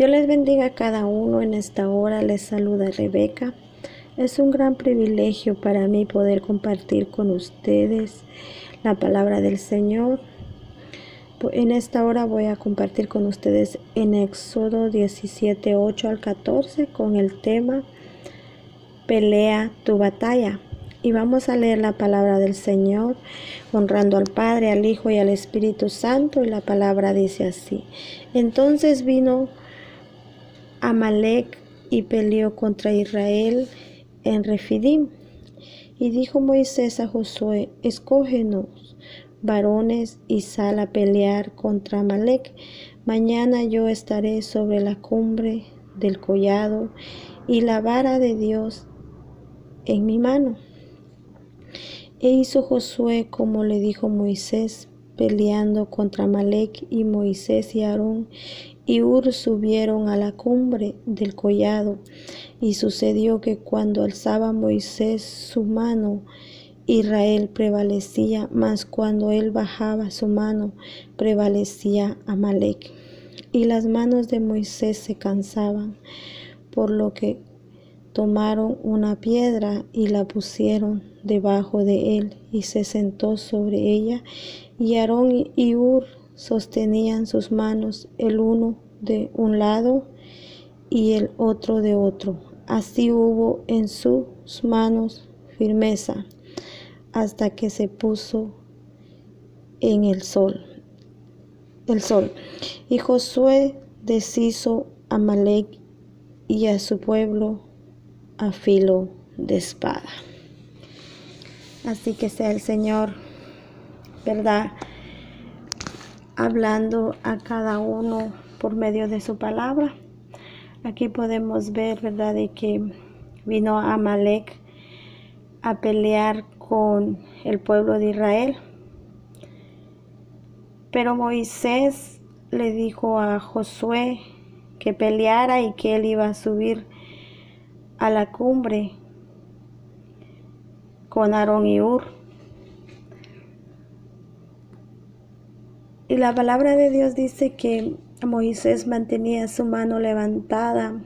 Dios les bendiga a cada uno en esta hora. Les saluda Rebeca. Es un gran privilegio para mí poder compartir con ustedes la palabra del Señor. En esta hora voy a compartir con ustedes en Éxodo 17, 8 al 14 con el tema Pelea tu batalla. Y vamos a leer la palabra del Señor, honrando al Padre, al Hijo y al Espíritu Santo. Y la palabra dice así. Entonces vino Amalek y peleó contra Israel en Refidim. Y dijo Moisés a Josué, escógenos varones y sal a pelear contra Amalek. Mañana yo estaré sobre la cumbre del collado y la vara de Dios en mi mano. E hizo Josué como le dijo Moisés, peleando contra Malek y Moisés y Aarón y Ur subieron a la cumbre del collado. Y sucedió que cuando alzaba Moisés su mano, Israel prevalecía, mas cuando él bajaba su mano, prevalecía Amalek. Y las manos de Moisés se cansaban, por lo que tomaron una piedra y la pusieron debajo de él y se sentó sobre ella y Aarón y Ur sostenían sus manos el uno de un lado y el otro de otro. Así hubo en sus manos firmeza hasta que se puso en el sol. El sol. Y Josué deshizo a Malek y a su pueblo a filo de espada. Así que sea el Señor, ¿verdad? Hablando a cada uno por medio de su palabra. Aquí podemos ver, ¿verdad?, de que vino Amalek a pelear con el pueblo de Israel. Pero Moisés le dijo a Josué que peleara y que él iba a subir a la cumbre con Aarón y Ur. Y la palabra de Dios dice que Moisés mantenía su mano levantada.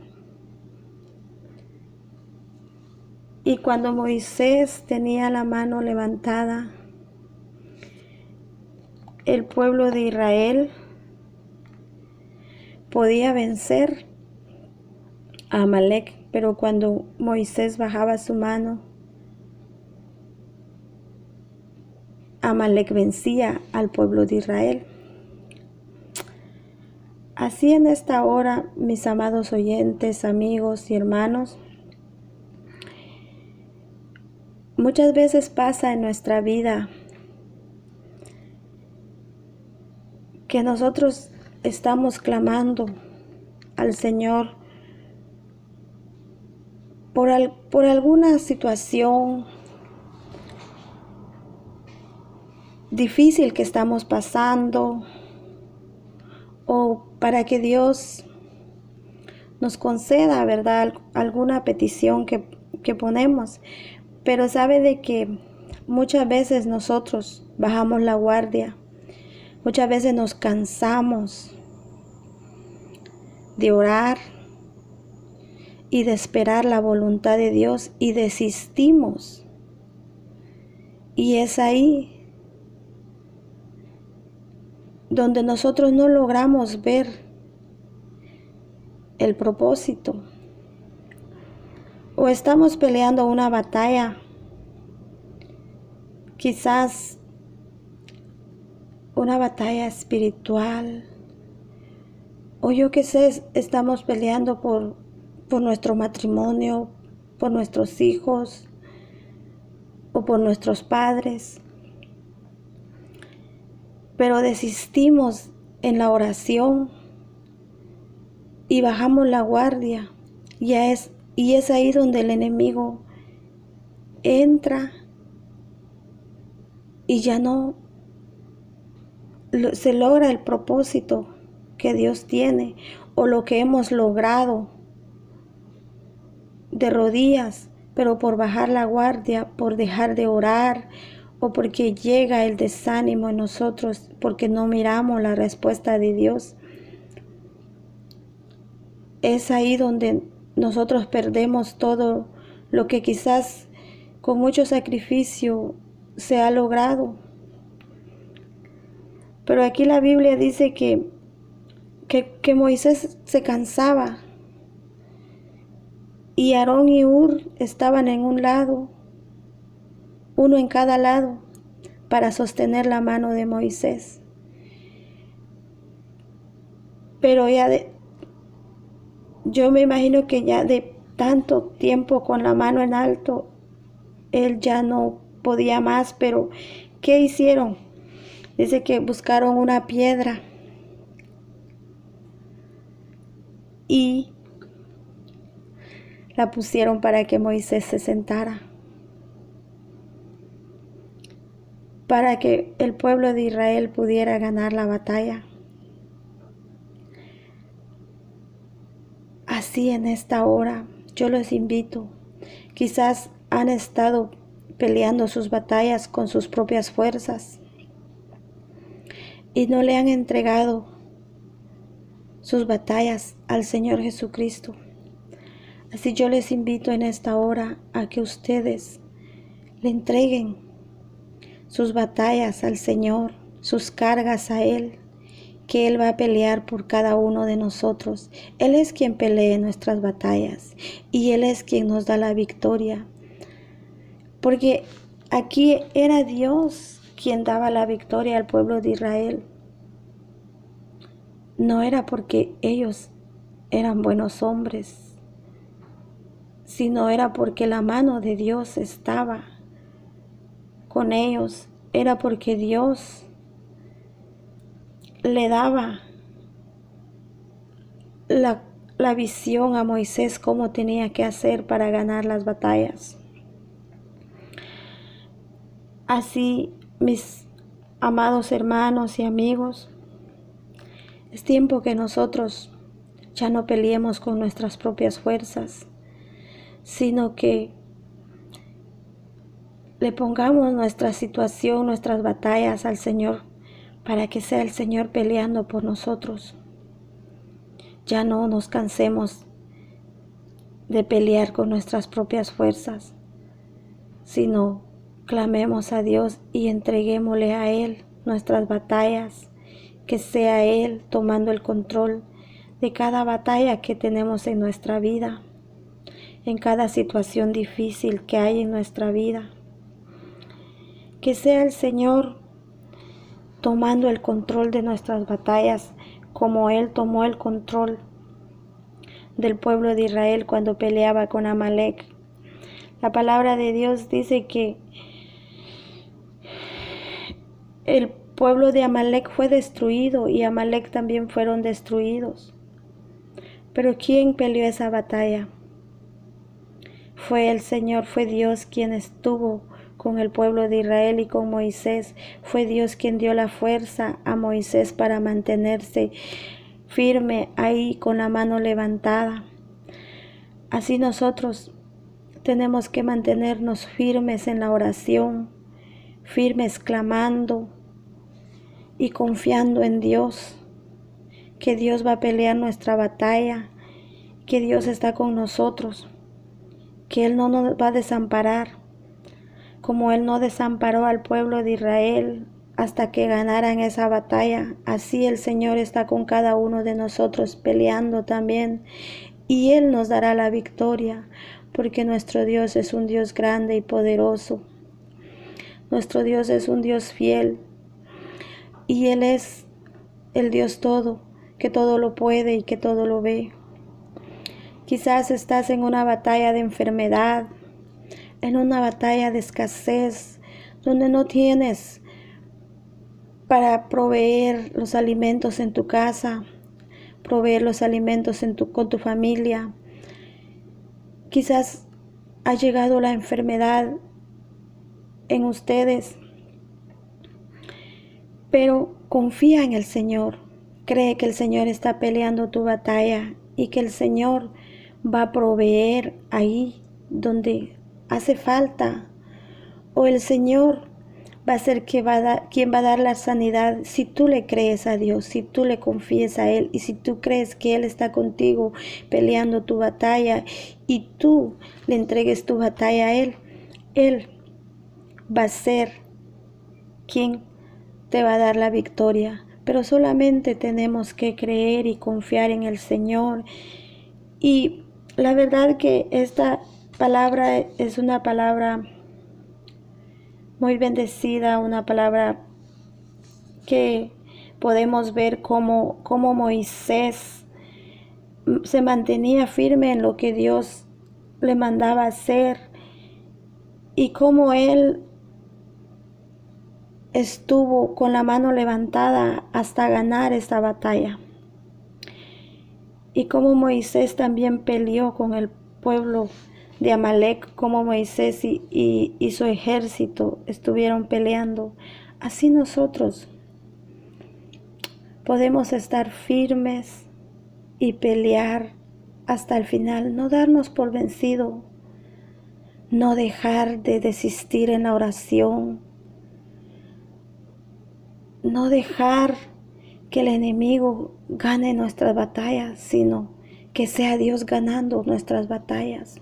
Y cuando Moisés tenía la mano levantada, el pueblo de Israel podía vencer a Amalek, pero cuando Moisés bajaba su mano, Amalek vencía al pueblo de Israel. Así en esta hora, mis amados oyentes, amigos y hermanos, muchas veces pasa en nuestra vida que nosotros estamos clamando al Señor por, por alguna situación difícil que estamos pasando o para que Dios nos conceda, ¿verdad?, alguna petición que, que ponemos. Pero sabe de que muchas veces nosotros bajamos la guardia, muchas veces nos cansamos de orar y de esperar la voluntad de Dios y desistimos. Y es ahí donde nosotros no logramos ver el propósito. O estamos peleando una batalla, quizás una batalla espiritual, o yo qué sé, estamos peleando por, por nuestro matrimonio, por nuestros hijos o por nuestros padres pero desistimos en la oración y bajamos la guardia. Y es, y es ahí donde el enemigo entra y ya no se logra el propósito que Dios tiene o lo que hemos logrado de rodillas, pero por bajar la guardia, por dejar de orar, o porque llega el desánimo en nosotros porque no miramos la respuesta de Dios. es ahí donde nosotros perdemos todo lo que quizás con mucho sacrificio se ha logrado. Pero aquí la Biblia dice que, que, Moisés se cansaba y Aarón y Ur estaban en un lado, uno en cada lado, para sostener la mano de Moisés. Pero ya de, yo me imagino que ya de tanto tiempo con la mano en alto, él ya no podía más, pero ¿qué hicieron? Dice que buscaron una piedra y la pusieron para que Moisés se sentara. Para que el pueblo de Israel pudiera ganar la batalla. Así en esta hora yo los invito. Quizás han estado peleando sus batallas con sus propias fuerzas y no le han entregado sus batallas al Señor Jesucristo. Así yo les invito en esta hora a que ustedes le entreguen sus batallas al Señor, sus cargas a Él, que Él va a pelear por cada uno de nosotros. Él es quien pelea nuestras batallas y Él es quien nos da la victoria. Porque aquí era Dios quien daba la victoria al pueblo de Israel. No era porque ellos eran buenos hombres, sino era porque la mano de Dios estaba con ellos, era porque Dios le daba la, la, visión a Moisés cómo tenía que hacer para ganar las batallas. Así, mis amados hermanos y amigos, es tiempo que nosotros ya no peleemos con nuestras propias fuerzas, sino que le pongamos nuestra situación, nuestras batallas al Señor, para que sea el Señor peleando por nosotros. Ya no nos cansemos de pelear con nuestras propias fuerzas, sino clamemos a Dios y entreguémosle a Él nuestras batallas, que sea Él tomando el control de cada batalla que tenemos en nuestra vida en cada situación difícil que hay en nuestra vida. Que sea el Señor tomando el control de nuestras batallas como Él tomó el control del pueblo de Israel cuando peleaba con Amalek. La palabra de Dios dice que el pueblo de Amalek fue destruido y Amalek también fueron destruidos. Pero ¿quién peleó esa batalla? Fue el Señor, fue Dios quien estuvo con el pueblo de Israel y con Moisés. Fue Dios quien dio la fuerza a Moisés para mantenerse firme ahí con la mano levantada. Así nosotros tenemos que mantenernos firmes en la oración, firmes clamando y confiando en Dios, que Dios va a pelear nuestra batalla, que Dios está con nosotros que Él no nos va a desamparar, como Él no desamparó al pueblo de Israel hasta que ganaran esa batalla. Así el Señor está con cada uno de nosotros peleando también y Él nos dará la victoria, porque nuestro Dios es un Dios grande y poderoso. Nuestro Dios es un Dios fiel y Él es el Dios todo, que todo lo puede y que todo lo ve. Quizás estás en una batalla de enfermedad, en una batalla de escasez, donde no tienes para proveer los alimentos en tu casa, proveer los alimentos en tu, con tu familia. Quizás ha llegado la enfermedad en ustedes, pero confía en el Señor. Cree que el Señor está peleando tu batalla y que el Señor va a proveer ahí donde hace falta. O el Señor va a ser que va a dar, quien va a dar la sanidad si tú le crees a Dios, si tú le confíes a Él y si tú crees que Él está contigo peleando tu batalla y tú le entregues tu batalla a Él, Él va a ser quien te va a dar la victoria. Pero solamente tenemos que creer y confiar en el Señor. Y la verdad que esta palabra es una palabra muy bendecida, una palabra que podemos ver cómo, Moisés se mantenía firme en lo que Dios le mandaba hacer y cómo él estuvo con la mano levantada hasta ganar esta batalla. Y cómo Moisés también peleó con el pueblo de Amalek, como Moisés y, y, su ejército estuvieron peleando. Así nosotros podemos estar firmes y pelear hasta el final, no darnos por vencido, no dejar de desistir en la oración, no dejar que el enemigo gane nuestras batallas, sino que sea Dios ganando nuestras batallas.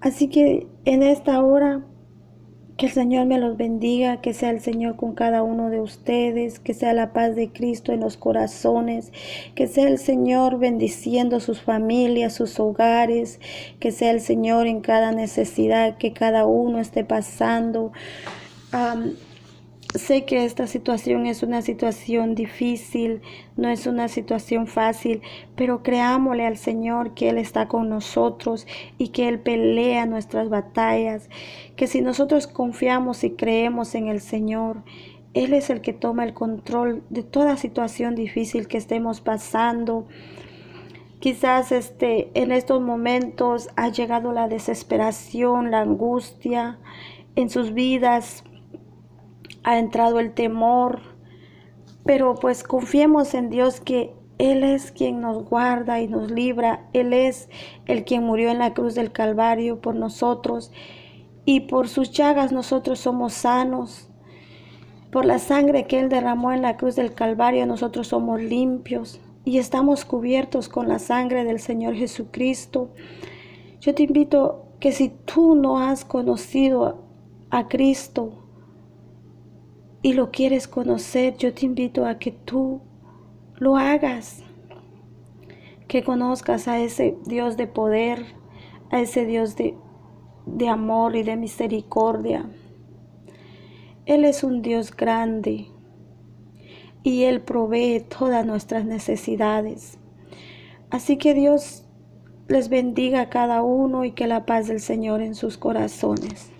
Así que en esta hora, que el Señor me los bendiga, que sea el Señor con cada uno de ustedes, que sea la paz de Cristo en los corazones, que sea el Señor bendiciendo sus familias, sus hogares, que sea el Señor en cada necesidad que cada uno esté pasando. Sé que esta situación es una situación difícil, no es una situación fácil, pero creámosle al Señor que Él está con nosotros y que Él pelea nuestras batallas, que si nosotros confiamos y creemos en el Señor, Él es el que toma el control de toda situación difícil que estemos pasando. Quizás este, en estos momentos ha llegado la desesperación, la angustia en sus vidas, ha entrado el temor, pero pues confiemos en Dios que Él es quien nos guarda y nos libra, Él es el quien murió en la cruz del Calvario por nosotros y por sus llagas nosotros somos sanos. Por la sangre que Él derramó en la cruz del Calvario nosotros somos limpios y estamos cubiertos con la sangre del Señor Jesucristo. Yo te invito que si tú no has conocido a Cristo, y lo quieres conocer, yo te invito a que tú lo hagas, que conozcas a ese Dios de poder, a ese Dios de, de amor y de misericordia. Él es un Dios grande y Él provee todas nuestras necesidades. Así que Dios les bendiga a cada uno y que la paz del Señor en sus corazones.